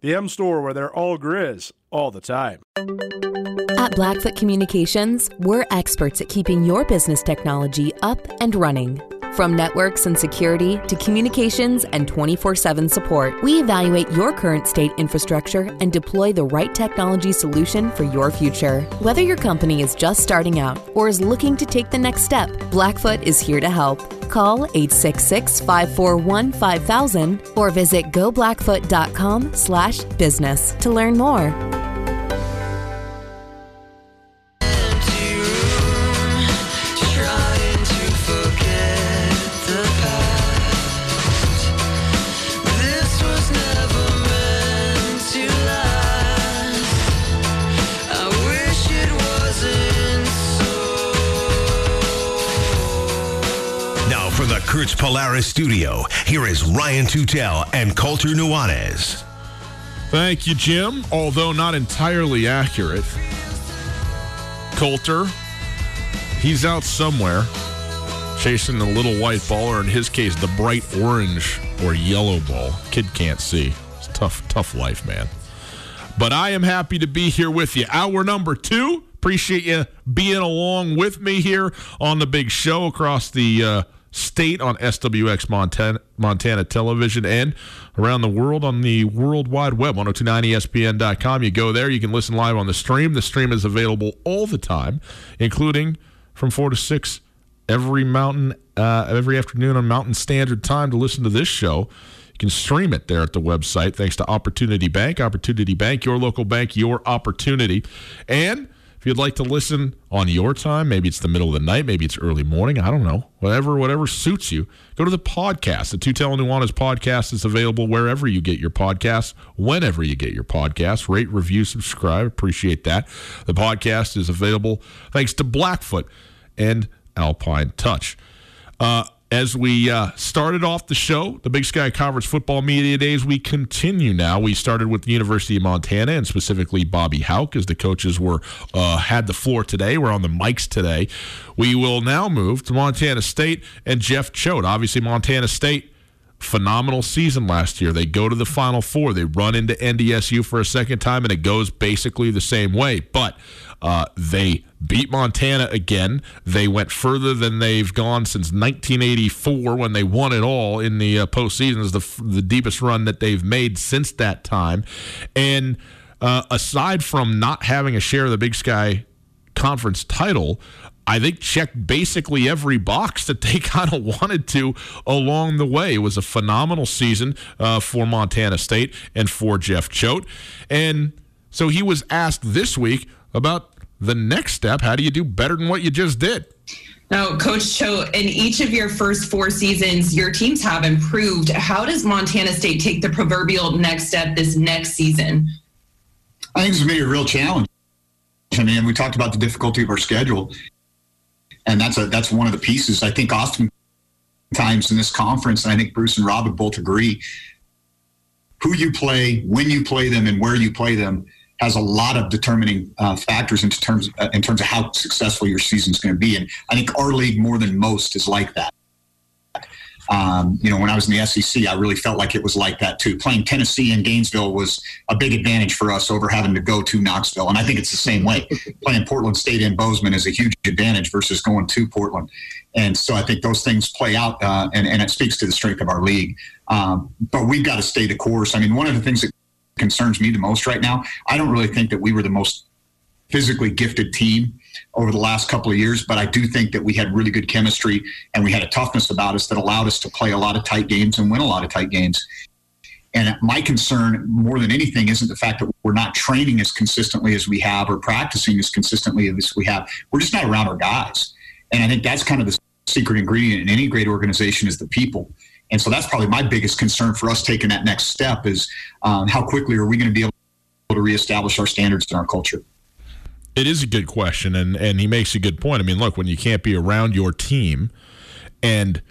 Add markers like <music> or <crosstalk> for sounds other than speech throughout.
The M Store, where they're all Grizz all the time. At Blackfoot Communications, we're experts at keeping your business technology up and running. From networks and security to communications and 24 7 support, we evaluate your current state infrastructure and deploy the right technology solution for your future. Whether your company is just starting out or is looking to take the next step, Blackfoot is here to help. Call 866 541 5000 or visit goblackfoot.com slash business to learn more. Studio, here is Ryan Tutel and Colter Nuanez. Thank you, Jim. Although not entirely accurate. Colter, he's out somewhere chasing the little white ball, or in his case, the bright orange or yellow ball. Kid can't see. It's tough, tough life, man. But I am happy to be here with you. Hour number two. Appreciate you being along with me here on the big show across the uh, state on SWX Montana, Montana television and around the world on the World Wide Web, 1029ESPN.com. You go there, you can listen live on the stream. The stream is available all the time, including from 4 to 6 every mountain, uh, every afternoon on Mountain Standard Time to listen to this show. You can stream it there at the website thanks to Opportunity Bank. Opportunity Bank, your local bank, your opportunity. And if you'd like to listen on your time, maybe it's the middle of the night, maybe it's early morning, I don't know. Whatever, whatever suits you. Go to the podcast. The Tutel Nuanez podcast is available wherever you get your podcasts, whenever you get your podcasts. Rate, review, subscribe. Appreciate that. The podcast is available thanks to Blackfoot and Alpine Touch. Uh, as we uh, started off the show, the Big Sky Conference Football Media Days, we continue now. We started with the University of Montana and specifically Bobby Hauck, as the coaches were uh, had the floor today. We're on the mics today. We will now move to Montana State and Jeff Choate. Obviously, Montana State phenomenal season last year. They go to the Final Four. They run into NDSU for a second time, and it goes basically the same way. But uh, they beat Montana again. They went further than they've gone since 1984 when they won it all in the uh, postseason. Is the the deepest run that they've made since that time. And uh, aside from not having a share of the Big Sky Conference title, I think checked basically every box <laughs> that they kind of wanted to along the way. It was a phenomenal season uh, for Montana State and for Jeff Choate. And so he was asked this week about the next step. How do you do better than what you just did? Now, Coach Choate, in each of your first four seasons, your teams have improved. How does Montana State take the proverbial next step this next season? I think it's going to be a real challenge. I mean, we talked about the difficulty of our schedule, and that's a that's one of the pieces. I think oftentimes in this conference, and I think Bruce and Rob would both agree, who you play, when you play them, and where you play them has a lot of determining uh, factors in terms uh, in terms of how successful your season's going to be. And I think our league more than most is like that. Um, you know, when I was in the SEC, I really felt like it was like that too. Playing Tennessee and Gainesville was a big advantage for us over having to go to Knoxville. And I think it's the same way. <laughs> Playing Portland State and Bozeman is a huge advantage versus going to Portland. And so I think those things play out, uh, and, and it speaks to the strength of our league. Um, but we've got to stay the course. I mean, one of the things that concerns me the most right now, I don't really think that we were the most physically gifted team over the last couple of years, but I do think that we had really good chemistry and we had a toughness about us that allowed us to play a lot of tight games and win a lot of tight games. And my concern more than anything isn't the fact that we're not training as consistently as we have or practicing as consistently as we have. We're just not around our guys. And I think that's kind of the secret ingredient in any great organization is the people. And so that's probably my biggest concern for us taking that next step is um, how quickly are we going to be able to reestablish our standards and our culture. It is a good question, and and he makes a good point. I mean, look, when you can't be around your team, and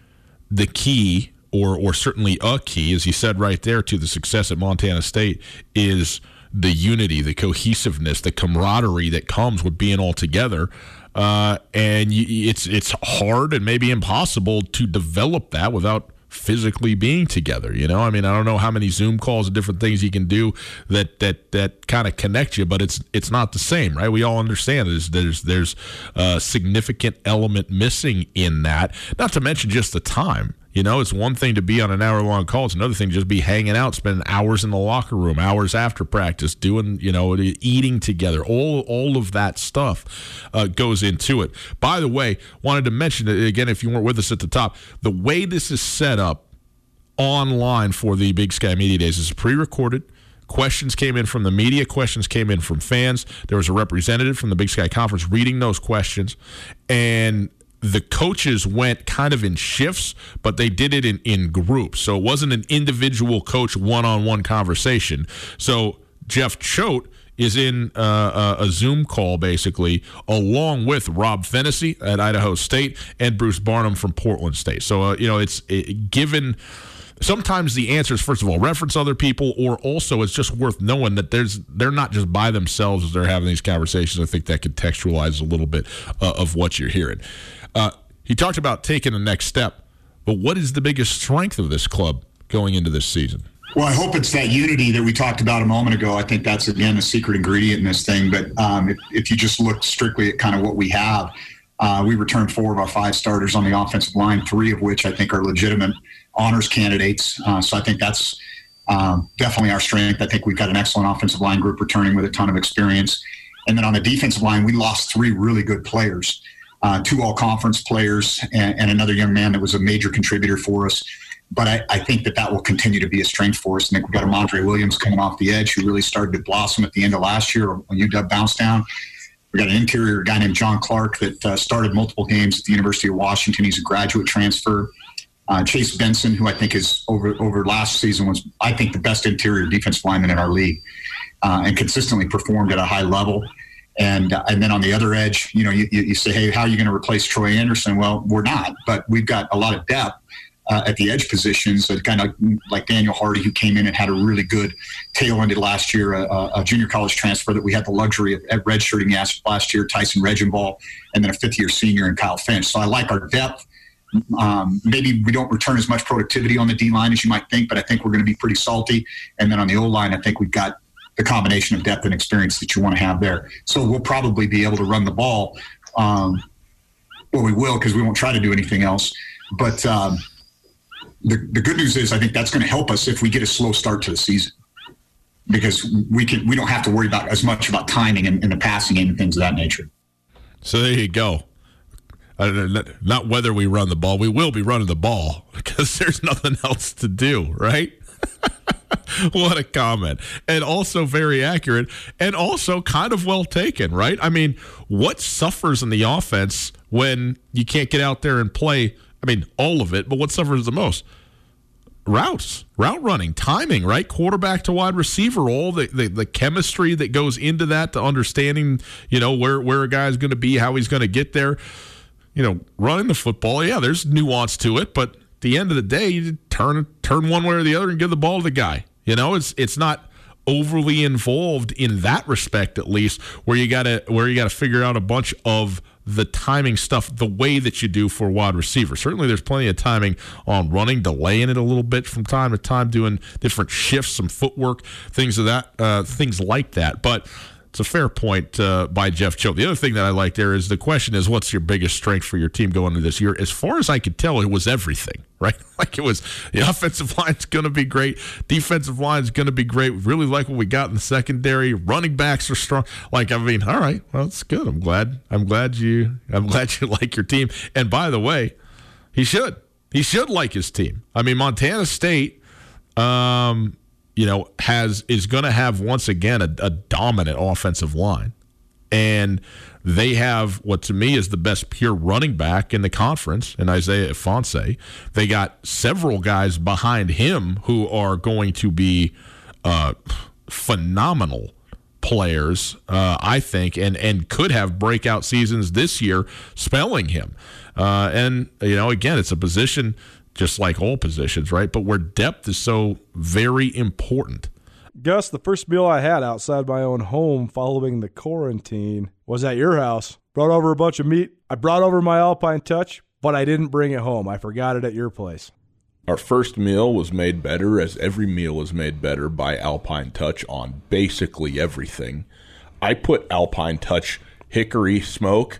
the key, or or certainly a key, as he said right there, to the success at Montana State is the unity, the cohesiveness, the camaraderie that comes with being all together. Uh, and you, it's it's hard and maybe impossible to develop that without physically being together. You know, I mean, I don't know how many Zoom calls and different things you can do that that that kind of connect you, but it's it's not the same, right? We all understand there's there's there's a significant element missing in that. Not to mention just the time. You know, it's one thing to be on an hour long call. It's another thing to just be hanging out, spending hours in the locker room, hours after practice, doing, you know, eating together. All all of that stuff uh, goes into it. By the way, wanted to mention it again if you weren't with us at the top. The way this is set up online for the Big Sky Media Days is pre-recorded. Questions came in from the media. Questions came in from fans. There was a representative from the Big Sky Conference reading those questions, and the coaches went kind of in shifts, but they did it in, in groups. So it wasn't an individual coach one on one conversation. So Jeff Choate is in uh, uh, a Zoom call basically, along with Rob Phenicie at Idaho State and Bruce Barnum from Portland State. So, uh, you know, it's it, given sometimes the answers first of all reference other people or also it's just worth knowing that there's they're not just by themselves as they're having these conversations i think that contextualizes a little bit uh, of what you're hearing uh, he talked about taking the next step, but what is the biggest strength of this club going into this season? Well, I hope it's that unity that we talked about a moment ago. I think that's again a secret ingredient in this thing. But um, if, if, you just look strictly at kind of what we have, uh, we returned four of our five starters on the offensive line, three of which I think are legitimate honors candidates. Uh, so I think that's um, definitely our strength. I think we've got an excellent offensive line group returning with a ton of experience. And then on the defensive line, we lost three really good players uh, two all conference players, and, and, another young man that was a major contributor for us. But I, I, think that that will continue to be a strength for us. I think we've got Amandre Williams coming off the edge who really started to blossom at the end of last year when UW bounced down. We've got an interior guy named John Clark that uh, started multiple games at the University of Washington. He's a graduate transfer. Uh, Chase Benson, who I think is over over last season was I think the best interior defense lineman in our league, uh, and consistently performed at a high level. And uh, and then on the other edge, you know, you, you say, hey, how are you going to replace Troy Anderson? Well, we're not, but we've got a lot of depth. Uh, at the edge positions, uh, kind of like Daniel Hardy, who came in and had a really good tail ended last year, a, a, junior college transfer that we had the luxury of redshirting last year, Tyson Regenball, and then a fifth year senior in Kyle Finch. So I like our depth. Um, maybe we don't return as much productivity on the D line as you might think, but I think we're going to be pretty salty. And then on the O line, I think we've got the combination of depth and experience that you want to have there. So we'll probably be able to run the ball. Um, well, we will because we won't try to do anything else. But um, the, the good news is, I think that's going to help us if we get a slow start to the season because we can we don't have to worry about as much about timing and, and the passing game and things of that nature. So there you go. Uh, not whether we run the ball, we will be running the ball <laughs> because there's nothing else to do, right? <laughs> <laughs> what a comment. And also very accurate and also kind of well taken, right? I mean, what suffers in the offense when you can't get out there and play? I mean, all of it, but what suffers the most? routes, route running, timing, right? Quarterback to wide receiver, all the, the, the, chemistry that goes into that, to understanding, you know, where, where a guy's going to be, how he's going to get there. You know, running the football, yeah, there's nuance to it, but the end of the day, you turn turn one way or the other and give the ball to the guy. You know, it's it's not overly involved in that respect, at least, where you gotta where you gotta figure out a bunch of the timing stuff the way that you do for wide receiver. Certainly, there's plenty of timing on running, delaying it a little bit from time to time, doing different shifts, some footwork, things of that, uh, things like that. But it's a fair point uh, by Jeff Choate. The other thing that I like there is the question is, what's your biggest strength for your team going into this year? As far as I could tell, it was everything, <laughs> right? Like it was the offensive line's going to be great, defensive line's going to be great. We really like what we got in the secondary. Running backs are strong. Like I mean, all right, well, that's good. I'm glad. I'm glad you. I'm <laughs> glad you like your team. And by the way, he should. He should like his team. I mean, Montana State. Um, you know, has is going to have once again a, a dominant offensive line, and they have what to me is the best pure running back in the conference, in Isaiah Ifanse. They got several guys behind him who are going to be uh, phenomenal players, uh, I think, and and could have breakout seasons this year, spelling him. Uh, and you know, again, it's a position just like all positions, right? But where depth is so very important. Gus, the first meal I had outside my own home following the quarantine was at your house. Brought over a bunch of meat. I brought over my Alpine Touch, but I didn't bring it home. I forgot it at your place. Our first meal was made better, as every meal is made better by Alpine Touch on basically everything. I put Alpine Touch hickory smoke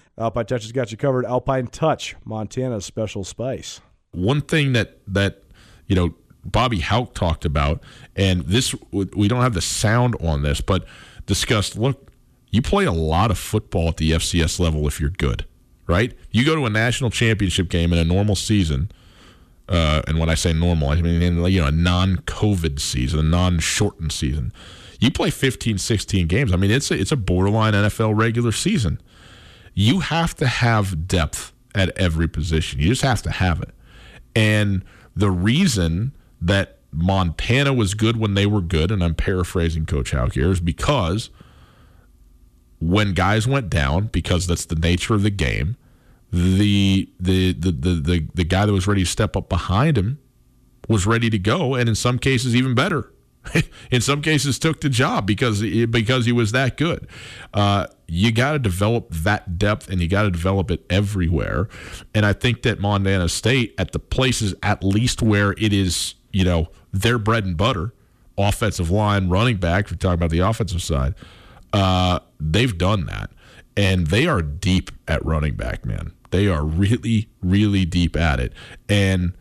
Alpine Touch has got you covered. Alpine Touch, Montana's special spice. One thing that that you know Bobby Hauck talked about, and this we don't have the sound on this, but discussed. Look, you play a lot of football at the FCS level if you're good, right? You go to a national championship game in a normal season. Uh, and when I say normal, I mean in, you know a non-COVID season, a non-shortened season. You play 15, 16 games. I mean, it's a, it's a borderline NFL regular season you have to have depth at every position. You just have to have it. And the reason that Montana was good when they were good, and I'm paraphrasing Coach Hauck here, is because when guys went down, because that's the nature of the game, the the the the the, the guy that was ready to step up behind him was ready to go, and in some cases even better. <laughs> in some cases took the job because because he was that good. Uh, you got to develop that depth and you got to develop it everywhere. And I think that Montana State, at the places at least where it is, you know, their bread and butter, offensive line, running back, if you're talking about the offensive side, uh, they've done that. And they are deep at running back, man. They are really, really deep at it. And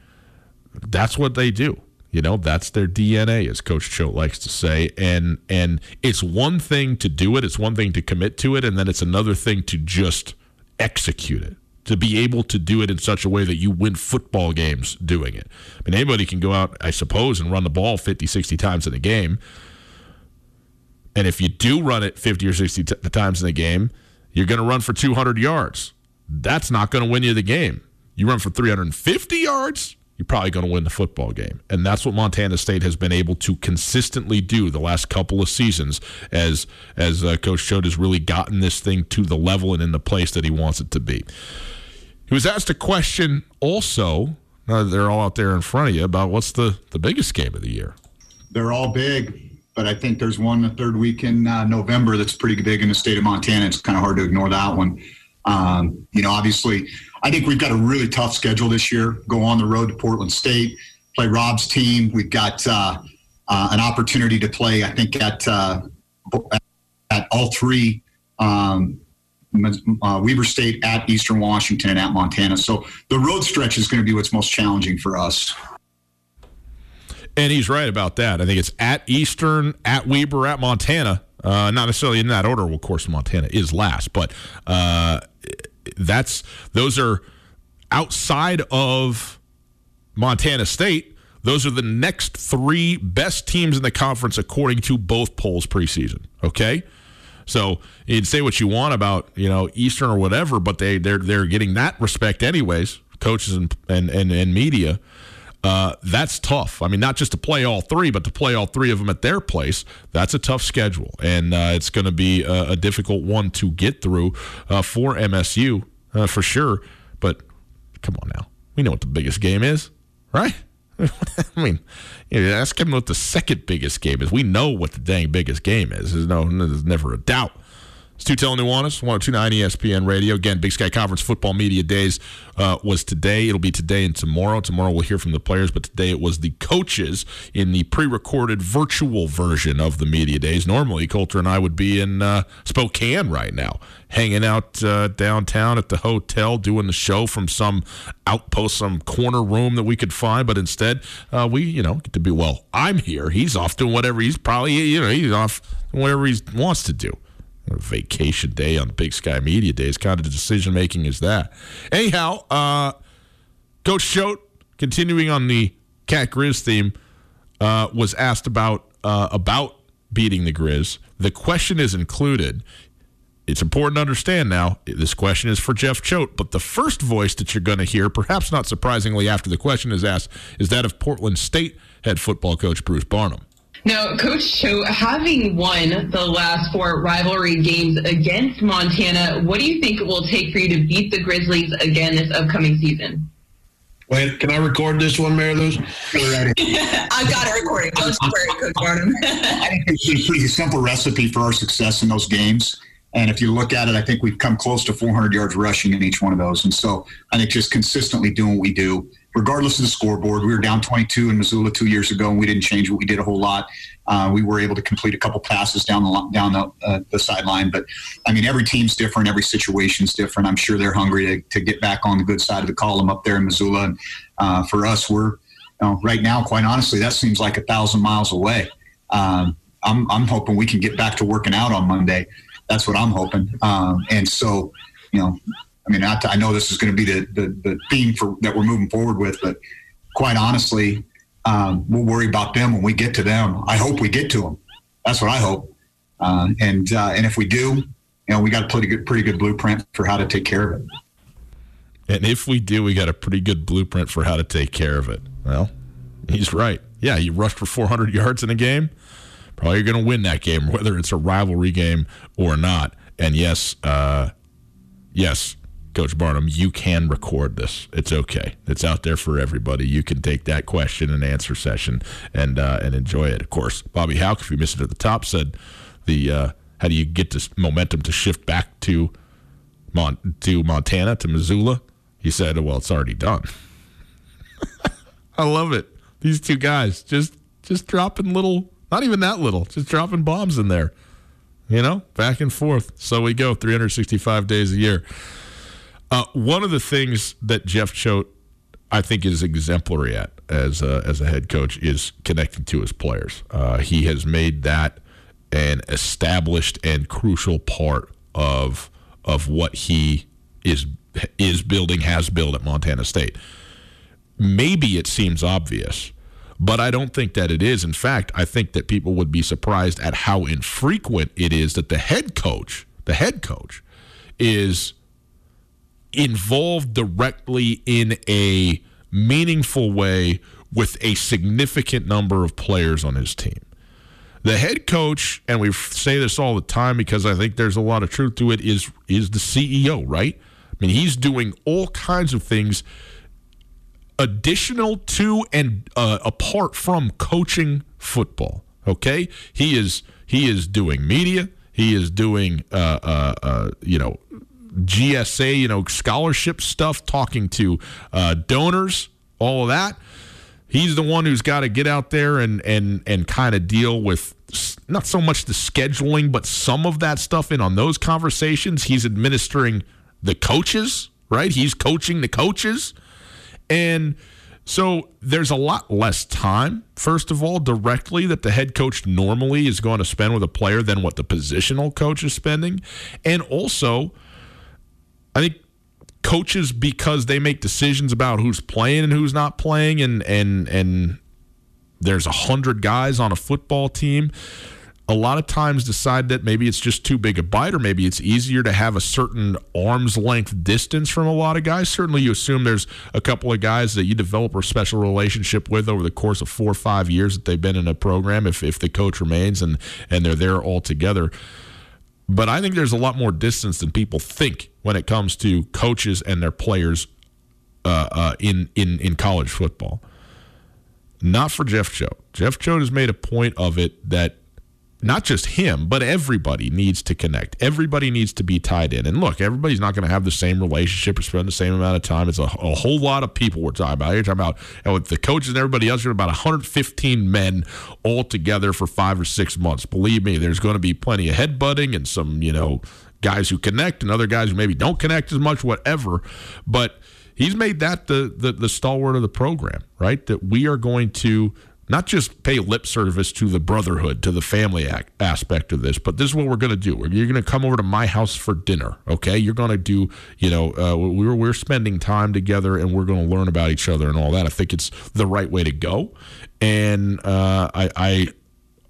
that's what they do. You know, that's their DNA, as Coach Choate likes to say. And and it's one thing to do it, it's one thing to commit to it, and then it's another thing to just execute it. To be able to do it in such a way that you win football games doing it. I mean, anybody can go out, I suppose, and run the ball 50, 60 times in a game. And if you do run it 50 or 60 t- times in a game, you're going to run for 200 yards. That's not going to win you the game. You run for 350 yards, you're probably going to win the football game. And that's what Montana State has been able to consistently do the last couple of seasons as as uh, Coach Choate has really gotten this thing to the level and in the place that he wants it to be. He was asked a question also Uh, they're all out there in front of you about what's the, the biggest game of the year. They're all big, but I think there's one the third week in uh, November that's pretty big in the state of Montana. It's kind of hard to ignore that one. Um, you know, obviously, I think we've got a really tough schedule this year. Go on the road to Portland State, play Rob's team. We've got uh, uh, an opportunity to play, I think, at uh, at all three um, uh, Weber State, at Eastern Washington, and at Montana. So the road stretch is going to be what's most challenging for us. And he's right about that. I think it's at Eastern, at Weber, at Montana. Uh, not necessarily in that order. Well, of course, Montana is last, but uh, that's those are outside of Montana State. Those are the next three best teams in the conference according to both polls preseason. Okay. So you'd say what you want about you know Eastern or whatever, but they they're they're getting that respect anyways, coaches and and and, and media. Uh, that's tough. I mean, not just to play all three, but to play all three of them at their place. That's a tough schedule, and uh, it's going to be a, a, difficult one to get through uh, for MSU uh, for sure. But come on now, we know what the biggest game is, right? <laughs> I mean, you know, ask him what the second biggest game is. We know what the dang biggest game is. There's no, there's never a doubt. It's Tutel Nuanez, 1029 ESPN Radio. Again, Big Sky Conference Football Media Days uh, was today. It'll be today and tomorrow. Tomorrow we'll hear from the players, but today it was the coaches in the pre recorded virtual version of the Media Days. Normally, Colter and I would be in uh, Spokane right now, hanging out uh, downtown at the hotel, doing the show from some outpost, some corner room that we could find. But instead, uh, we, you know, get to be, well, I'm here. He's off doing whatever he's probably, you know, he's off whatever he wants to do vacation day on Big Sky Media Days. Kind of decision making is that. Anyhow, uh, Coach Choate, continuing on the Cat Grizz theme, uh, was asked about uh, about beating the Grizz. The question is included. It's important to understand now. This question is for Jeff Choate, but the first voice that you're going to hear, perhaps not surprisingly, after the question is asked, is that of Portland State head football coach Bruce Barnum. Now, Coach Cho, having won the last four rivalry games against Montana, what do you think it will take for you to beat the Grizzlies again this upcoming season? Wait, can I record this one, Mary Lou's? <laughs> I've got it recorded. Don't worry, Coach Barnum. <laughs> I think it's a pretty simple recipe for our success in those games. And if you look at it, I think we've come close to 400 yards rushing in each one of those. And so I think just consistently doing what we do regardless of the scoreboard. We were down 22 in Missoula two years ago, and we didn't change what we did a whole lot. Uh, we were able to complete a couple passes down the down the, uh, the sideline, but I mean, every team's different, every situation's different. I'm sure they're hungry to, to get back on the good side of the column up there in Missoula. And uh, for us, we're you know, right now, quite honestly, that seems like a thousand miles away. Um, I'm I'm hoping we can get back to working out on Monday. That's what I'm hoping. Um, and so, you know, I mean, I, I know this is going to be the, the, the theme for that we're moving forward with, but quite honestly, um, we'll worry about them when we get to them. I hope we get to them. That's what I hope. Uh, and uh, and if we do, you know, we got a pretty good pretty good blueprint for how to take care of it. And if we do, we got a pretty good blueprint for how to take care of it. Well, he's right. Yeah, you rushed for 400 yards in a game. Probably you're going to win that game, whether it's a rivalry game or not. And yes, uh, yes, Coach Barnum, you can record this. It's okay. It's out there for everybody. You can take that question and answer session and uh, and enjoy it. Of course, Bobby Hauck, if you missed it at the top, said the uh, how do you get this momentum to shift back to Mon- to Montana to Missoula? He said, "Well, it's already done." <laughs> I love it. These two guys just just dropping little, not even that little, just dropping bombs in there. You know, back and forth. So we go 365 days a year. Uh, one of the things that Jeff Choate, I think, is exemplary at as a, as a head coach is connecting to his players. Uh, he has made that an established and crucial part of of what he is is building, has built at Montana State. Maybe it seems obvious, but I don't think that it is. In fact, I think that people would be surprised at how infrequent it is that the head coach, the head coach, is involved directly in a meaningful way with a significant number of players on his team. The head coach, and we say this all the time because I think there's a lot of truth to it, is is the CEO, right? I mean, he's doing all kinds of things additional to and uh, apart from coaching football. Okay, he is he is doing media. He is doing uh, uh, uh you know GSA you know scholarship stuff, talking to uh, donors, all of that. He's the one who's got to get out there and and and kind of deal with not so much the scheduling, but some of that stuff in on those conversations. He's administering the coaches, right? He's coaching the coaches. And so there's a lot less time, first of all, directly that the head coach normally is going to spend with a player than what the positional coach is spending. And also, I think coaches because they make decisions about who's playing and who's not playing and and and there's a hundred guys on a football team a lot of times decide that maybe it's just too big a bite or maybe it's easier to have a certain arm's length distance from a lot of guys. Certainly, you assume there's a couple of guys that you develop a special relationship with over the course of four or five years that they've been in a program if, if the coach remains and, and they're there all together. But I think there's a lot more distance than people think when it comes to coaches and their players uh, uh, in, in, in college football. Not for Jeff Choate. Jeff Choate has made a point of it that not just him, but everybody needs to connect. Everybody needs to be tied in. And look, everybody's not going to have the same relationship or spend the same amount of time. It's a, a whole lot of people we're talking about. You're talking about with the coaches and everybody else, you're about 115 men all together for five or six months. Believe me, there's going to be plenty of headbutting and some, you know, guys who connect and other guys who maybe don't connect as much, whatever. But he's made that the, the, the stalwart of the program, right? That we are going to not just pay lip service to the brotherhood, to the family aspect of this, but this is what we're going to do. You're going to come over to my house for dinner, okay? You're going to do, you know, uh, we're we're spending time together and we're going to learn about each other and all that. I think it's the right way to go, and uh, I, I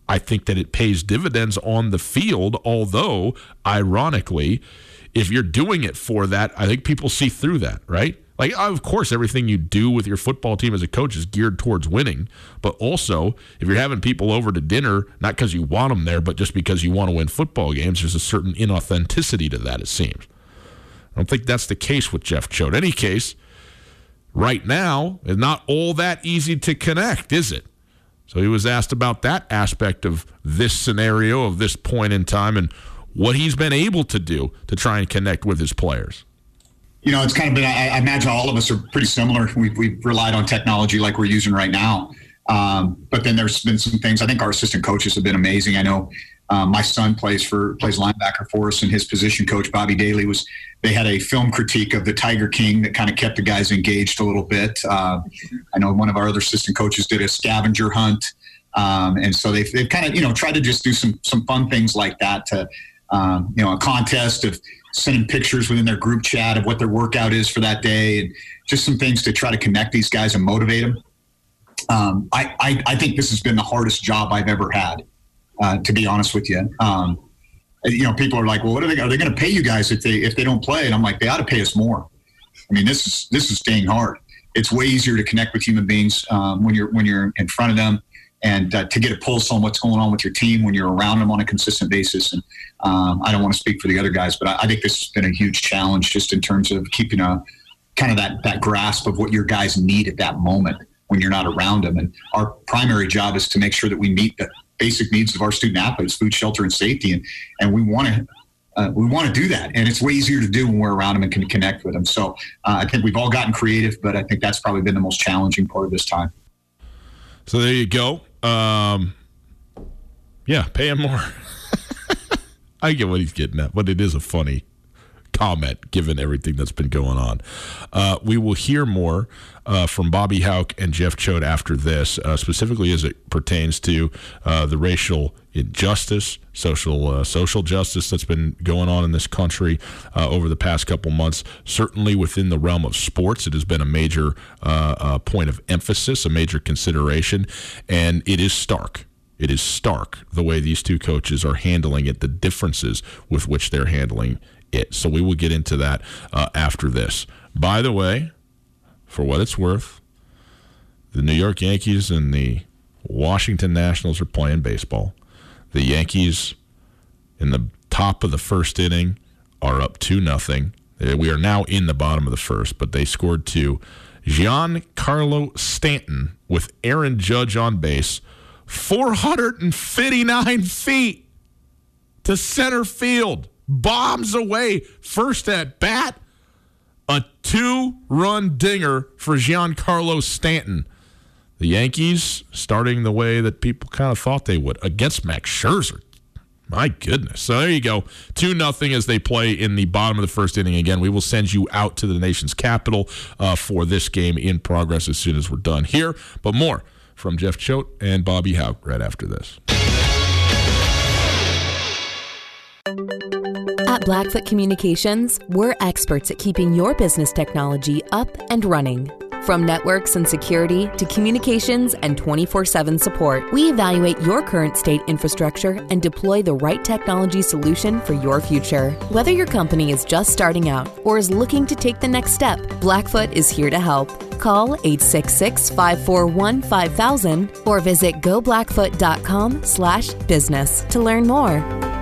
I think that it pays dividends on the field. Although, ironically, if you're doing it for that, I think people see through that, right? Like, of course, everything you do with your football team as a coach is geared towards winning. But also, if you're having people over to dinner, not because you want them there, but just because you want to win football games, there's a certain inauthenticity to that, it seems. I don't think that's the case with Jeff Choate. In any case, right now, it's not all that easy to connect, is it? So he was asked about that aspect of this scenario, of this point in time, and what he's been able to do to try and connect with his players you know, it's kind of been, I, I, imagine all of us are pretty similar. We've, we've relied on technology like we're using right now. Um, but then there's been some things, I think our assistant coaches have been amazing. I know um, my son plays for, plays linebacker for us and his position coach, Bobby Daly was, they had a film critique of the Tiger King that kind of kept the guys engaged a little bit. Uh, I know one of our other assistant coaches did a scavenger hunt. Um, and so they've, they've kind of, you know, tried to just do some, some fun things like that to, um, you know, a contest of, sending pictures within their group chat of what their workout is for that day and just some things to try to connect these guys and motivate them. Um, I, I, I, think this has been the hardest job I've ever had, uh, to be honest with you. Um, you know, people are like, well, what are they, are they going to pay you guys if they, if they don't play? And I'm like, they ought to pay us more. I mean, this is, this is staying hard. It's way easier to connect with human beings um, when you're, when you're in front of them and uh, to get a pulse on what's going on with your team when you're around them on a consistent basis. And um, I don't want to speak for the other guys, but I, I, think this has been a huge challenge just in terms of keeping a kind of that that grasp of what your guys need at that moment when you're not around them. And our primary job is to make sure that we meet the basic needs of our student athletes: food, shelter, and safety. And and we want to. Uh, we want to do that, and it's way easier to do when we're around them and can connect with them. So uh, I think we've all gotten creative, but I think that's probably been the most challenging part of this time. So there you go. Um, yeah, pay him more. <laughs> I get what he's getting at, but it is a funny comment given everything that's been going on. Uh, we will hear more uh, from Bobby Hauck and Jeff Choate after this, uh, specifically as it pertains to uh, the racial injustice, social uh, social justice that's been going on in this country uh, over the past couple months. Certainly within the realm of sports, it has been a major point of emphasis, a major consideration, and it is stark. It is stark the way these two coaches are handling it, the differences with which they're handling it. So we will get into that uh, after this. By the way, for what it's worth, the New York Yankees and the Washington Nationals are playing baseball. The Yankees in the top of the first inning are up 2 nothing. We are now in the bottom of the first, but they scored two Giancarlo Stanton with Aaron Judge on base, 459 feet to center field, bombs away, first at bat, a two run dinger for Giancarlo Stanton. The Yankees starting the way that people kind of thought they would against Max Scherzer. My goodness. So there you go. 2 nothing as they play in the bottom of the first inning again. We will send you out to the nation's capital uh, for this game in progress as soon as we're done here. But more from Jeff Choate and Bobby Hauck right after this. At Blackfoot Communications, we're experts at keeping your business technology up and running. From networks and security to communications and 24 7 support, we evaluate your current state infrastructure and deploy the right technology solution for your future. Whether your company is just starting out or is looking to take the next step, Blackfoot is here to help. Call 866 541 5000 or visit goblackfoot.com slash business to learn more.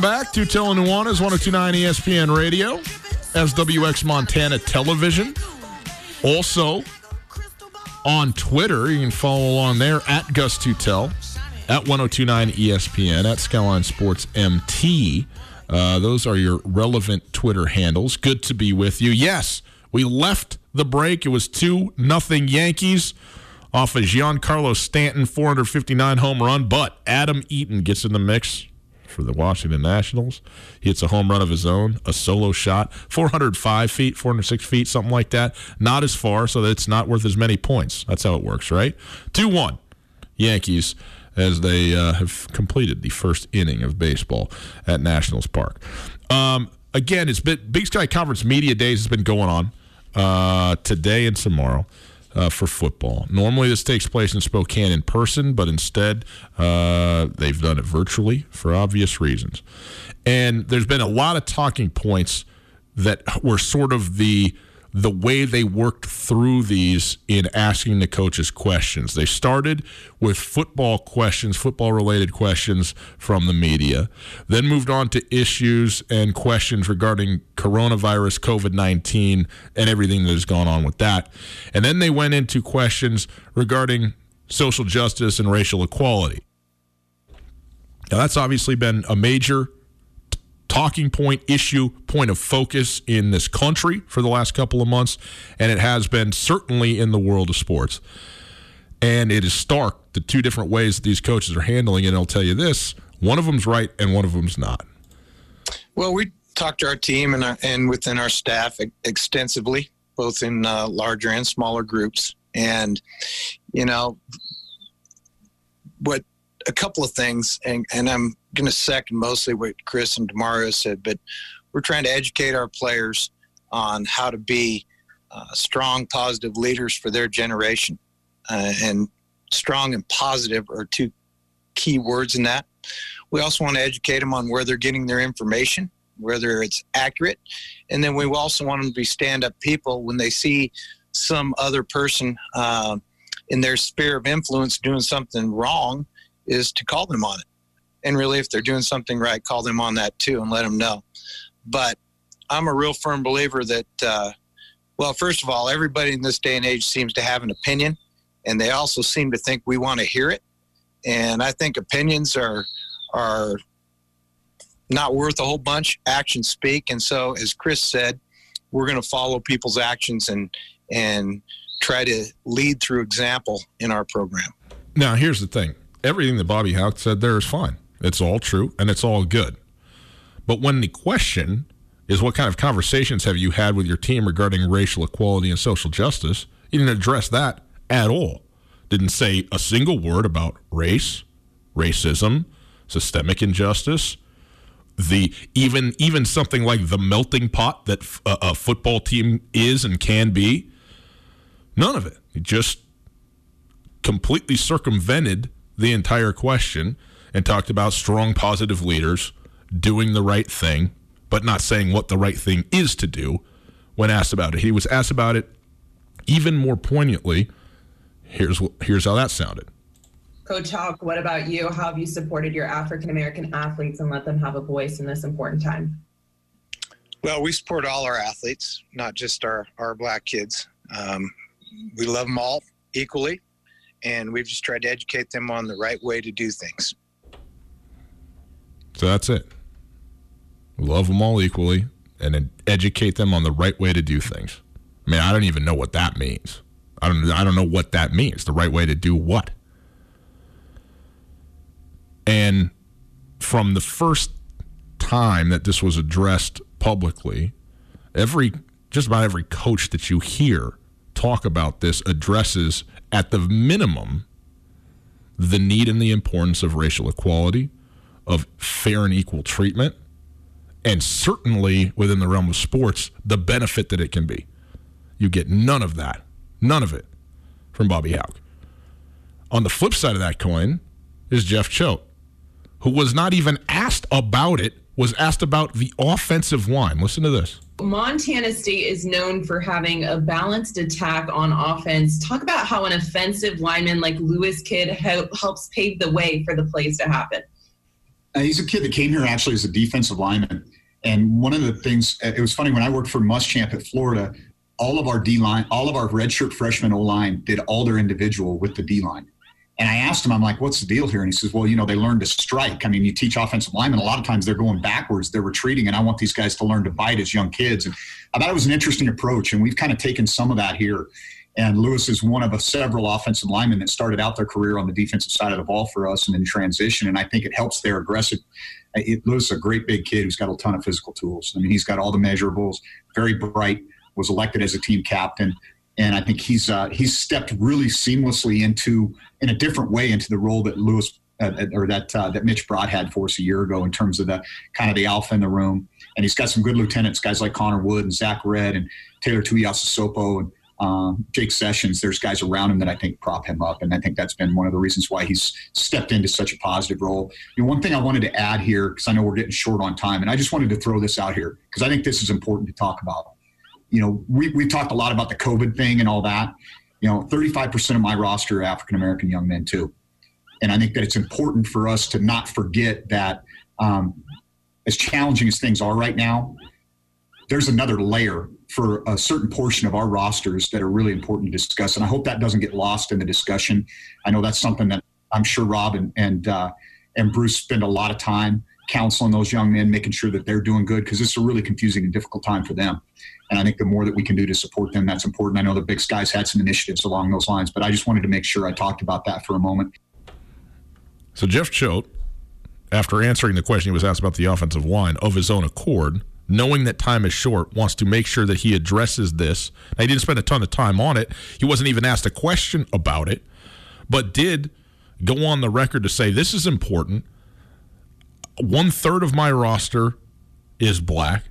Welcome back to Tell Nuanez, 1029 ESPN Radio, SWX Montana Television. Also on Twitter, you can follow along there at Gus Tutel, at 1029 ESPN, at Skyline Sports MT. Uh, those are your relevant Twitter handles. Good to be with you. Yes, we left the break. It was 2 nothing Yankees off of Giancarlo Stanton 459 home run, but Adam Eaton gets in the mix for the Washington Nationals. He hits a home run of his own, a solo shot, 405 feet, 406 feet, something like that. Not as far, so that it's not worth as many points. That's how it works, right? 2 1, Yankees, as they uh, have completed the first inning of baseball at Nationals Park. Um, again, it's been Big Sky Conference Media Days has been going on uh, today and tomorrow uh, for football. Normally, this takes place in Spokane in person, but instead, uh, they've done it virtually for obvious reasons. And there's been a lot of talking points that were sort of the the way they worked through these in asking the coaches questions. They started with football questions, football related questions from the media, then moved on to issues and questions regarding coronavirus, COVID 19, and everything that has gone on with that. And then they went into questions regarding social justice and racial equality. Now, that's obviously been a major talking point, issue, point of focus in this country for the last couple of months, and it has been certainly in the world of sports. And it is stark the two different ways that these coaches are handling it. And I'll tell you this one of them's right and one of them's not. Well, we talked to our team and, our, uh, and within our staff extensively, both in uh, larger and smaller groups. And, you know, what a couple of things, and, and I'm going to second mostly what Chris and Demario said, but we're trying to educate our players on how to be uh, strong, positive leaders for their generation. Uh, and strong and positive are two key words in that. We also want to educate them on where they're getting their information, whether it's accurate. And then we also want them to be stand up people when they see some other person uh, in their sphere of influence doing something wrong, is to call them on it and really if they're doing something right call them on that too and let them know. But i'm a real firm believer that uh, well first of all everybody in this day and age seems to have an opinion and they also seem to think we want to hear it. And i think opinions are are not worth a whole bunch. Actions speak. And so as chris said we're going to follow people's actions and and try to lead through example in our program. Now here's the thing. Everything that bobby hauck said there is fine it's all true and it's all good. But when the question is what kind of conversations have you had with your team regarding racial equality and social justice, you didn't address that at all. Didn't say a single word about race, racism, systemic injustice, the even even something like the melting pot that a, a football team is and can be. None of it. He just completely circumvented the entire question and talked about strong, positive leaders doing the right thing, but not saying what the right thing is to do when asked about it. He was asked about it even more poignantly. Here's here's how that sounded. Coach Hauck, what about you? How have you supported your African American athletes and let them have a voice in this important time? Well, we support all our athletes, not just our, our black kids. Um, we love them all equally, and we've just tried to educate them on the right way to do things. So that's it. Love them all equally and educate them on the right way to do things. I mean, I don't even know what that means. I don't I don't know what that means. The right way to do what? And from the first time that this was addressed publicly, every just about every coach that you hear talk about this addresses at the minimum the need and the importance of racial equality, of fair and equal treatment, and certainly within the realm of sports, the benefit that it can be. You get none of that, none of it from Bobby Hauck. On the flip side of that coin is Jeff Choate who was not even asked about it, was asked about the offensive line. Listen to this. Montana State is known for having a balanced attack on offense. Talk about how an offensive lineman like Lewis Kidd helps pave the way for the plays to happen. Uh, he's a kid that came here actually as a defensive lineman. And one of the things, uh, it was funny when I worked for Muschamp at Florida, all of our D line, all of our redshirt freshman O line did all their individual with the D line. And I asked him, I'm like, what's the deal here? And he says, well, you know, they learn to strike. I mean, you teach offensive linemen, a lot of times they're going backwards, they're retreating, and I want these guys to learn to bite as young kids. And I thought it was an interesting approach, and we've kind of taken some of that here. And Lewis is one of a several offensive linemen that started out their career on the defensive side of the ball for us and in transition. And I think it helps their aggressive. It, Lewis is a great big kid who's got a ton of physical tools. I mean, he's got all the measurables, very bright, was elected as a team captain and I think he's uh, he's stepped really seamlessly into in a different way into the role that Lewis uh, or that uh, that Mitch Broad had for us a year ago in terms of the kind of the alpha in the room. And he's got some good lieutenants, guys like Connor Wood and Zach Red and Taylor Tuiasosopo and um, Jake Sessions. There's guys around him that I think prop him up, and I think that's been one of the reasons why he's stepped into such a positive role. You know, one thing I wanted to add here because I know we're getting short on time, and I just wanted to throw this out here because I think this is important to talk about you know, we, we talked a lot about the COVID thing and all that. You know, 35% of my roster are African American young men, too. And I think that it's important for us to not forget that um, as challenging as things are right now, there's another layer for a certain portion of our rosters that are really important to discuss. And I hope that doesn't get lost in the discussion. I know that's something that I'm sure Rob and, and, uh, and Bruce spend a lot of time counseling those young men, making sure that they're doing good because it's a really confusing and difficult time for them. And I think the more that we can do to support them, that's important. I know the Big Sky's had some initiatives along those lines, but I just wanted to make sure I talked about that for a moment. So Jeff Choate, after answering the question he was asked about the offensive line of his own accord, knowing that time is short, wants to make sure that he addresses this. Now, he didn't spend a ton of time on it. He wasn't even asked a question about it, but did go on the record to say this is important. One third of my roster is black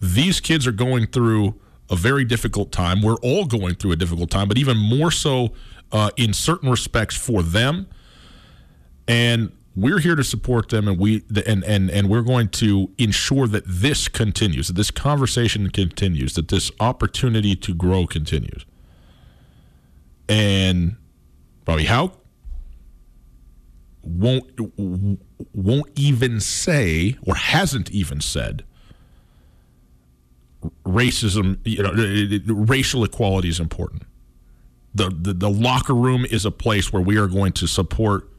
these kids are going through a very difficult time. We're all going through a difficult time, but even more so uh, in certain respects for them. And we're here to support them, and we and and and we're going to ensure that this continues, that this conversation continues, that this opportunity to grow continues. And Bobby Hauck won't won't even say or hasn't even said racism, you know, racial equality is important. The, the, the locker room is a place where we are going to support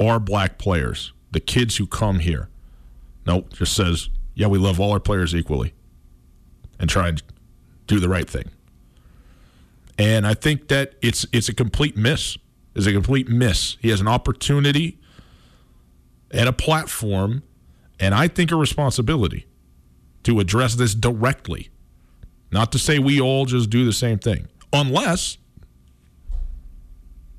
our black players, the kids who come here. No, just says, yeah, we love all our players equally and try and do the right thing. And I think that it's it's a complete miss. It's a complete miss. He has an opportunity and a platform, and I think a responsibility to address this directly. Not to say we all just do the same thing, unless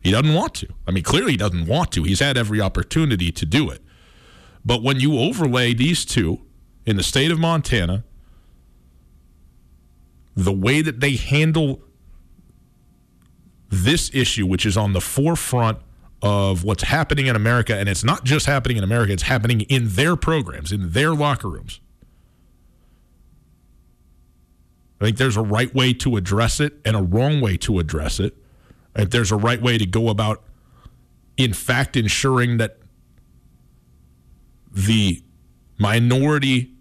he doesn't want to. I mean, clearly he doesn't want to. He's had every opportunity to do it. But when you overlay these two in the state of Montana, the way that they handle this issue, which is on the forefront of what's happening in America, and it's not just happening in America, it's happening in their programs, in their locker rooms. I think there's a right way to address it and a wrong way to address it. I think there's a right way to go about, in fact, ensuring that the minority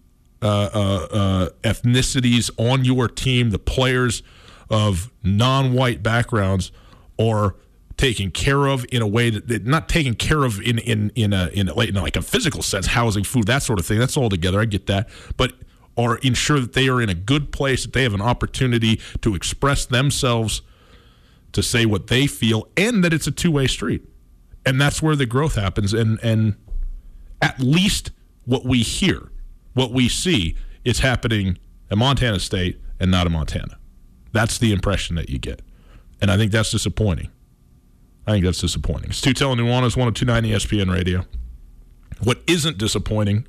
uh, uh, uh, ethnicities on your team, the players of non white backgrounds, are taken care of in a way that not taken care of in in in a in, a, in like a physical sense, housing, food, that sort of thing. That's all together. I get that, but are ensure that they are in a good place, that they have an opportunity to express themselves, to say what they feel, and that it's a two way street, and that's where the growth happens. And and at least what we hear, what we see, is happening at Montana State and not in Montana. That's the impression that you get, and I think that's disappointing. I think that's disappointing. It's Tutel and Nuanez, 1029 ESPN Radio. What isn't disappointing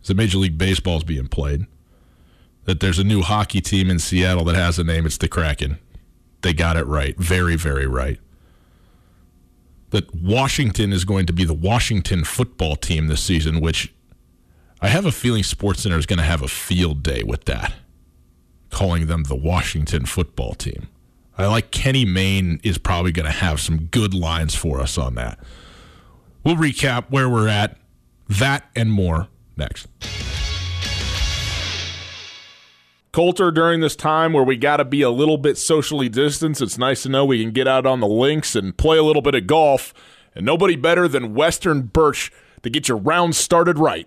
is that Major League Baseball is being played. That there's a new hockey team in Seattle that has a name. It's the Kraken. They got it right. Very, very right. That Washington is going to be the Washington football team this season, which I have a feeling SportsCenter is going to have a field day with that, calling them the Washington football team. I like Kenny Mayne is probably going to have some good lines for us on that. We'll recap where we're at, that and more next. Colter, during this time where we got to be a little bit socially distanced, it's nice to know we can get out on the links and play a little bit of golf. And nobody better than Western Birch to get your round started right.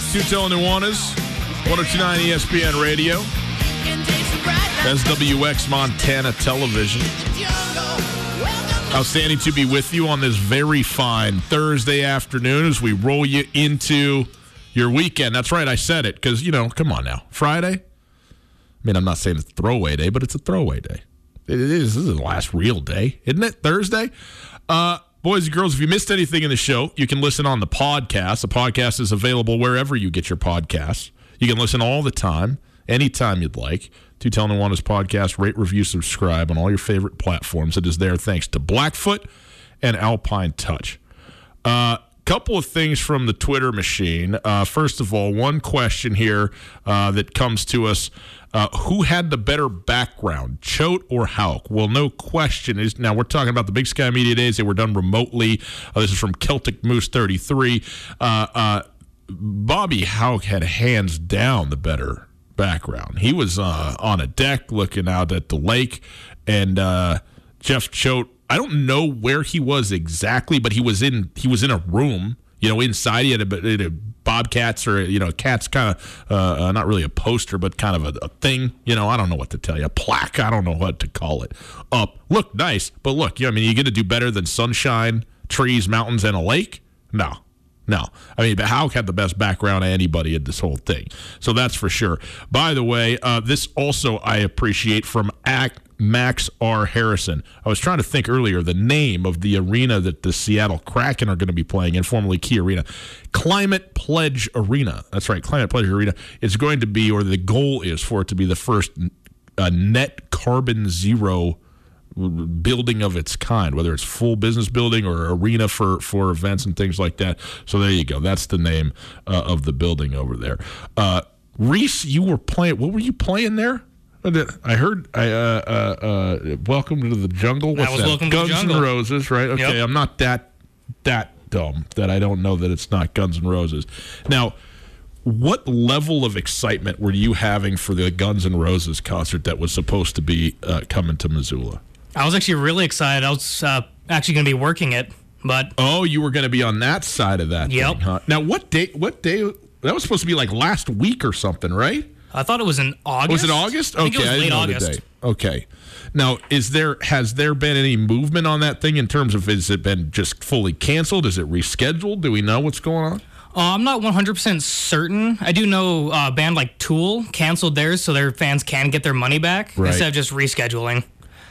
back. Tutel and Nuanez, 1029 ESPN Radio, SWX Montana Television. Outstanding to be with you on this very fine Thursday afternoon as we roll you into your weekend. That's right, I said it because, you know, come on now. Friday? I mean, I'm not saying it's a throwaway day, but it's a throwaway day. It is. This is the last real day, isn't it? Thursday? Uh, Boys and girls, if you missed anything in the show, you can listen on the podcast. The podcast is available wherever you get your podcasts. You can listen all the time, anytime you'd like. Tutel Nuanez podcast, rate, review, subscribe on all your favorite platforms. It is there thanks to Blackfoot and Alpine Touch. A uh, couple of things from the Twitter machine. Uh, first of all, one question here uh, that comes to us uh, who had the better background, Choate or Hauck? Well, no question. Is now we're talking about the Big Sky Media Days. They were done remotely. Uh, this is from Celtic Moose 33. Uh, uh, Bobby Hauck had hands down the better background. He was uh, on a deck looking out at the lake, and Jeff Choate. I don't know where he was exactly, but he was in he was in a room you know, inside he had a, a bobcats or you know, cat's kind of uh, uh, not really a poster, but kind of a, a, thing. You know, I don't know what to tell you, a plaque. I don't know what to call it. Up, look nice, but look, you know, I mean, you get to do better than sunshine, trees, mountains, and a lake. No, no, I mean, but Hauck had the best background of anybody in this whole thing, so that's for sure. By the way, uh, this also I appreciate from Act Max R. Harrison. I was trying to think earlier the name of the arena that the Seattle Kraken are going to be playing in, formerly Key Arena. Climate Pledge Arena. That's right, Climate Pledge Arena is going to be, or the goal is for it to be the first uh, net carbon zero building of its kind, whether it's full business building or arena for, for events and things like that. So there you go. That's the name uh, of the building over there. Uh, Reese, you were playing. What were you playing there? I heard. I uh, uh, uh, welcome to the jungle. What's that was that? welcome Guns to the jungle. N' Roses, right? Okay, yep. I'm not that that dumb that I don't know that it's not Guns N' Roses. Now, what level of excitement were you having for the Guns N' Roses concert that was supposed to be uh, coming to Missoula? I was actually really excited. I was uh, actually going to be working it, but oh, you were going to be on that side of that. Yep. Thing, huh? Now, what day? What day? That was supposed to be like last week or something, right? I thought it was in August. Was it August? I okay, I late August. Okay. Now, is there has there been any movement on that thing in terms of has it been just fully canceled? Is it rescheduled? Do we know what's going on? Uh, I'm not 100% certain. I do know uh, a band like Tool canceled theirs so their fans can get their money back right. instead of just rescheduling.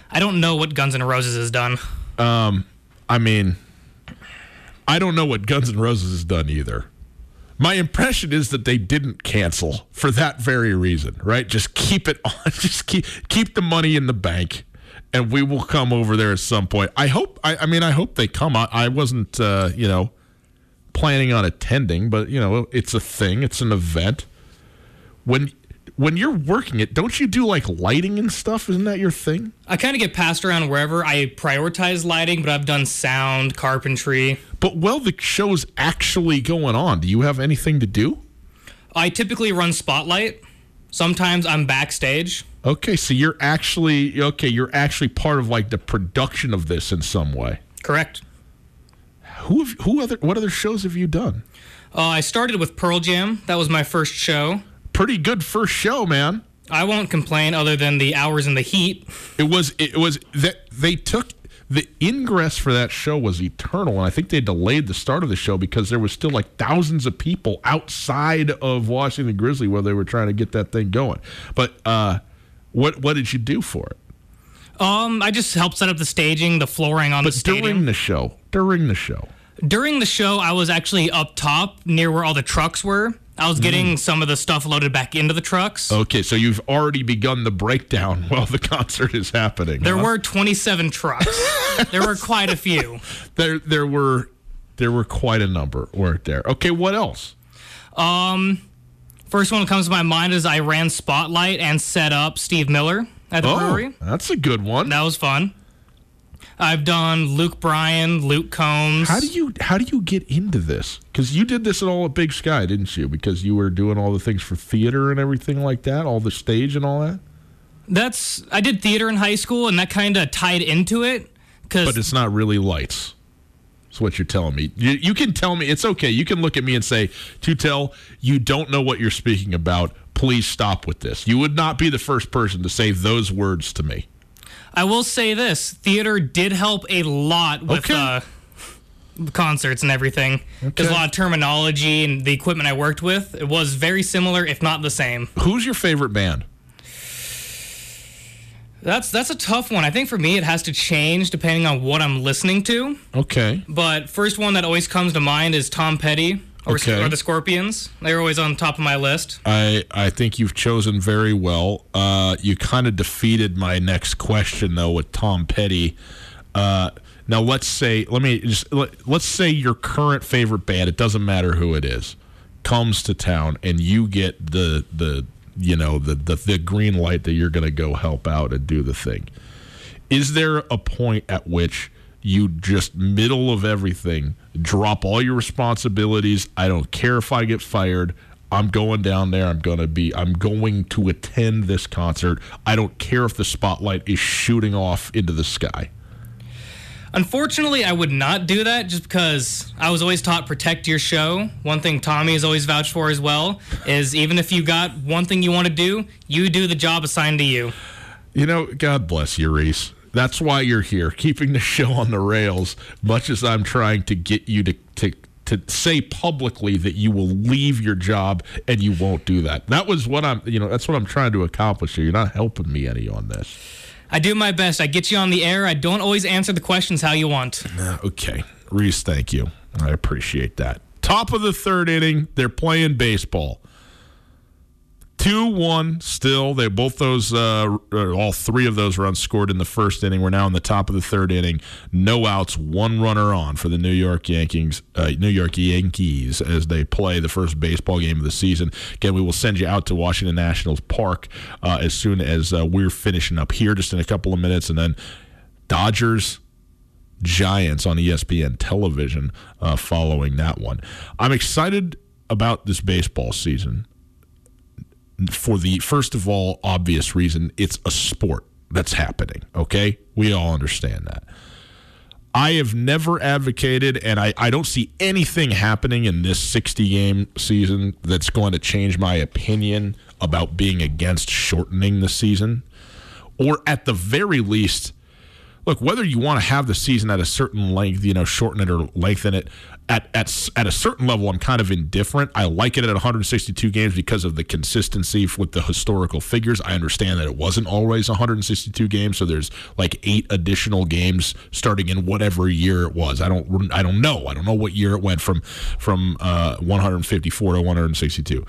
I don't know what Guns N' Roses has done. Um, I mean, I don't know what Guns N' Roses has done either. My impression is that they didn't cancel for that very reason, right? Just keep it <laughs> on, just keep keep the money in the bank, and we will come over there at some point. I hope. I, I mean, I hope they come. I, I wasn't, uh, you know, planning on attending, but you know, it's a thing. It's an event. When when you're working it, don't you do like lighting and stuff? Isn't that your thing? I kind of get passed around wherever. I prioritize lighting, but I've done sound, carpentry. But while the show's actually going on. Do you have anything to do? I typically run spotlight. Sometimes I'm backstage. Okay, so you're actually okay. You're actually part of like the production of this in some way. Correct. Who have, who other what other shows have you done? Uh, I started with Pearl Jam. That was my first show pretty good first show, man. I won't complain other than the hours in the heat. It was it was that they took the ingress for that show was eternal and I think they delayed the start of the show because there was still like thousands of people outside of Washington Grizzly where they were trying to get that thing going. But uh, what what did you do for it? Um, I just helped set up the staging, the flooring on but the stadium. during the show, during the show. During the show, I was actually up top near where all the trucks were. I was getting mm. some of the stuff loaded back into the trucks. Okay, so you've already begun the breakdown <laughs> while the concert is happening. There huh? were 27 trucks. <laughs> there were quite a few. There there were there were quite a number, weren't there? Okay, what else? Um first one that comes to my mind is I ran Spotlight and set up Steve Miller at the oh, brewery. That's a good one. That was fun. I've done Luke Bryan, Luke Combs. How do you how do you get into this? Because you did this at all at Big Sky, didn't you? Because you were doing all the things for theater and everything like that, all the stage and all that. That's I did theater in high school, and that kind of tied into it. Cause but it's not really lights. That's what you're telling me. You, you can tell me it's okay. You can look at me and say, "Tutel, you don't know what you're speaking about. Please stop with this." You would not be the first person to say those words to me. I will say this: theater did help a lot with okay. uh, concerts and everything. Okay. There's a lot of terminology and the equipment I worked with. It was very similar, if not the same. Who's your favorite band? That's that's a tough one. I think for me it has to change depending on what I'm listening to. Okay. But first one that always comes to mind is Tom Petty or, okay. or the Scorpions. They're always on top of my list. I, I think you've chosen very well. Uh, you kind of defeated my next question though with Tom Petty. Uh, now let's say let me just let, let's say your current favorite band. It doesn't matter who it is. Comes to town and you get the the you know the the, the green light that you're going to go help out and do the thing. Is there a point at which you just middle of everything drop all your responsibilities i don't care if i get fired i'm going down there i'm going to be i'm going to attend this concert i don't care if the spotlight is shooting off into the sky Unfortunately, I would not do that just because I was always taught protect your show. One thing Tommy has always vouched for as well is even if you got one thing you want to do, you do the job assigned to you. You know, God bless you, Reese. That's why you're here, keeping the show on the rails, much as I'm trying to get you to, to to say publicly that you will leave your job and you won't do that. That was what I'm, you know, that's what I'm trying to accomplish here. You're not helping me any on this. I do my best. I get you on the air. I don't always answer the questions how you want. Okay. Reese, thank you. I appreciate that. Top of the third inning, they're playing baseball. Two one still. They both those uh, all three of those runs scored in the first inning. We're now in the top of the third inning. No outs, one runner on for the New York Yankees. Uh, New York Yankees as they play the first baseball game of the season. Again, we will send you out to Washington Nationals Park uh, as soon as uh, we're finishing up here, just in a couple of minutes, and then Dodgers. Giants on ESPN television uh, following that one. I'm excited about this baseball season for the first of all obvious reason it's a sport that's happening okay? We all understand that. I have never advocated and I, I don't see anything happening in this 60 game season that's going to change my opinion about being against shortening the season. Or at the very least look whether you want to have the season at a certain length you know shorten it or lengthen it at, at at a certain level, I'm kind of indifferent. I like it at 162 games because of the consistency with the historical figures. I understand that it wasn't always 162 games, so there's like eight additional games starting in whatever year it was. I don't I don't know. I don't know what year it went from from uh, 154 to 162.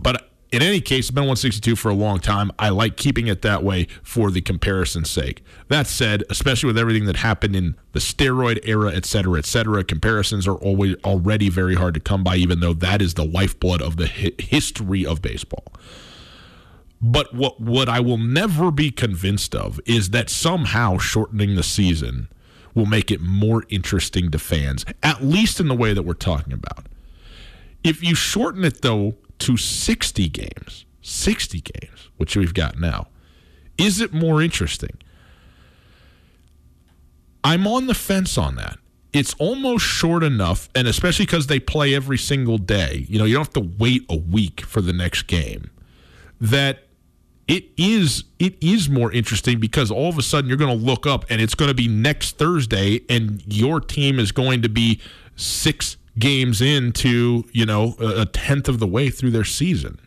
But in any case, it's been 162 for a long time. I like keeping it that way for the comparison's sake. That said, especially with everything that happened in the steroid era, et cetera, et cetera, comparisons are always already very hard to come by, even though that is the lifeblood of the hi- history of baseball. But what what I will never be convinced of is that somehow shortening the season will make it more interesting to fans, at least in the way that we're talking about. If you shorten it though to 60 games, 60 games, which we've got now, is it more interesting? I'm on the fence on that. It's almost short enough, and especially because they play every single day, you know, you don't have to wait a week for the next game, that it is it is more interesting because all of a sudden you're going to look up and it's going to be next Thursday and your team is going to be six games into, you know, a tenth of the way through their season.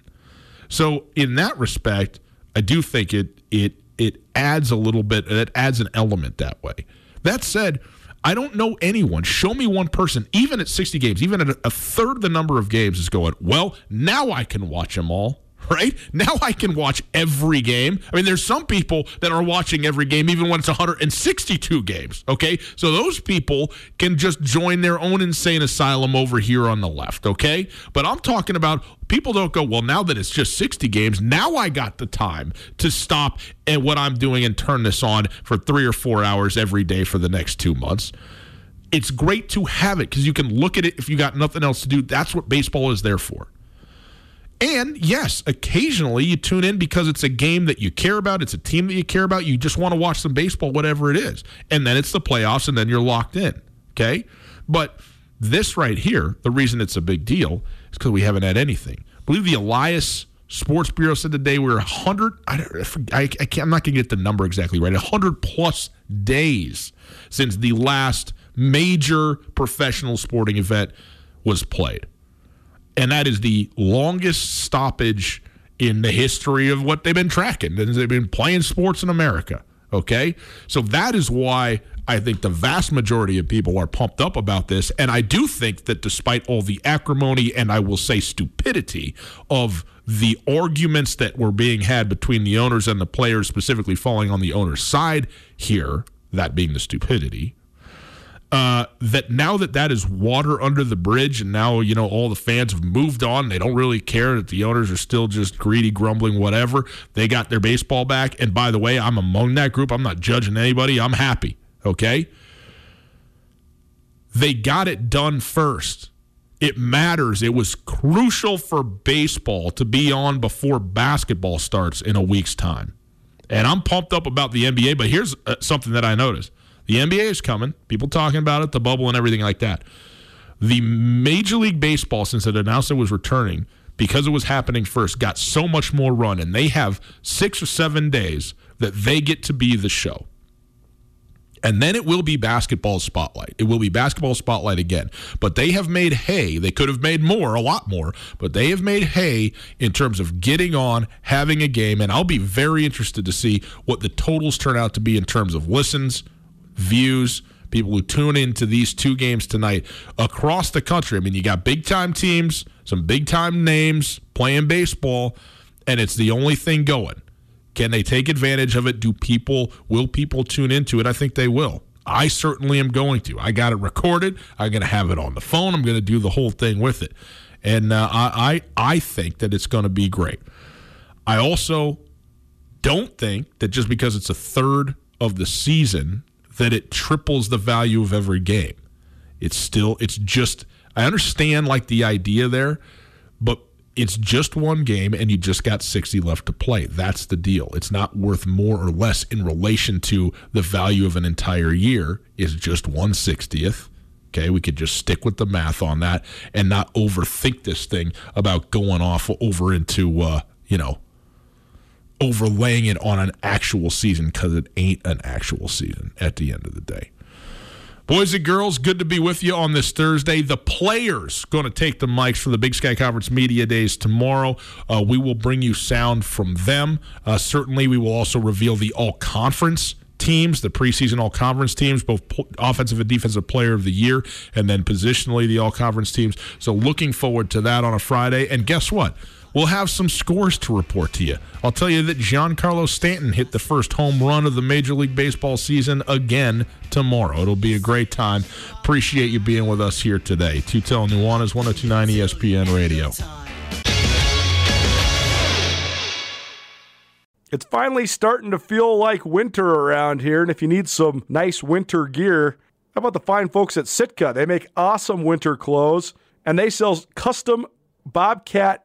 So in that respect, I do think it it it adds a little bit it adds an element that way. That said, I don't know anyone. Show me one person, even at 60 games, even at a third of the number of games, is going, well, now I can watch them all right? Now I can watch every game. I mean, there's some people that are watching every game, even when it's 162 games, okay? So those people can just join their own insane asylum over here on the left, okay? But I'm talking about people don't go, well, now that it's just 60 games, now I got the time to stop at what I'm doing and turn this on for three or four hours every day for the next two months it's great to have it because you can look at it if you got nothing else to do. That's what baseball is there for. And yes, occasionally you tune in because it's a game that you care about, it's a team that you care about, you just want to watch some baseball, whatever it is. And then it's the playoffs, and then you're locked in. Okay? But this right here, the reason it's a big deal is because we haven't had anything. I believe the Elias Sports Bureau said today we we're 100, I, I, I can't, I'm not going to get the number exactly right, 100 plus days since the last major professional sporting event was played and that is the longest stoppage in the history of what they've been tracking. They've been playing sports in America. Okay. So that is why I think the vast majority of people are pumped up about this. And I do think that despite all the acrimony and I will say stupidity of the arguments that were being had between the owners and the players, specifically falling on the owner's side here, that being the stupidity, uh, that now that that is water under the bridge, and now you know all the fans have moved on. They don't really care that the owners are still just greedy, grumbling, whatever. They got their baseball back, and by the way, I'm among that group. I'm not judging anybody. I'm happy. Okay, they got it done first. It matters. It was crucial for baseball to be on before basketball starts in a week's time. And I'm pumped up about the NBA, but here's uh, something that I noticed the NBA is coming. People talking about it, the bubble and everything like that. The Major League Baseball, since it announced it was returning, because it was happening first, got so much more run, and they have six or seven days that they get to be the show. And then it will be basketball spotlight. It will be basketball spotlight again. But they have made hay. They could have made more, a lot more, but they have made hay in terms of getting on, having a game. And I'll be very interested to see what the totals turn out to be in terms of listens, views, people who tune into these two games tonight across the country. I mean, you got big time teams, some big time names playing baseball, and it's the only thing going. Can they take advantage of it? Do people will people tune into it? I think they will. I certainly am going to. I got it recorded. I'm going to have it on the phone. I'm going to do the whole thing with it, and uh, I, I I think that it's going to be great. I also don't think that just because it's a third of the season that it triples the value of every game. It's still it's just I understand like the idea there, but it's just one game and you just got 60 left to play. That's the deal. It's not worth more or less in relation to the value of an entire year is just 160th. Okay, we could just stick with the math on that and not overthink this thing about going off over into uh, you know, overlaying it on an actual season because it ain't an actual season at the end of the day. Boys and girls, good to be with you on this Thursday. The players going to take the mics for the Big Sky Conference Media Days tomorrow. Uh, we will bring you sound from them. Uh, certainly, we will also reveal the all conference teams, the preseason all conference teams, both offensive and defensive player of the year, and then positionally the all conference teams. So, looking forward to that on a Friday. And guess what? We'll have some scores to report to you. I'll tell you that Giancarlo Stanton hit the first home run of the Major League Baseball season again tomorrow. It'll be a great time. Appreciate you being with us here today. Tutel Nuanez, 1029 ESPN Radio. It's finally starting to feel like winter around here, and if you need some nice winter gear, how about the fine folks at Sitka? They make awesome winter clothes, and they sell custom Bobcat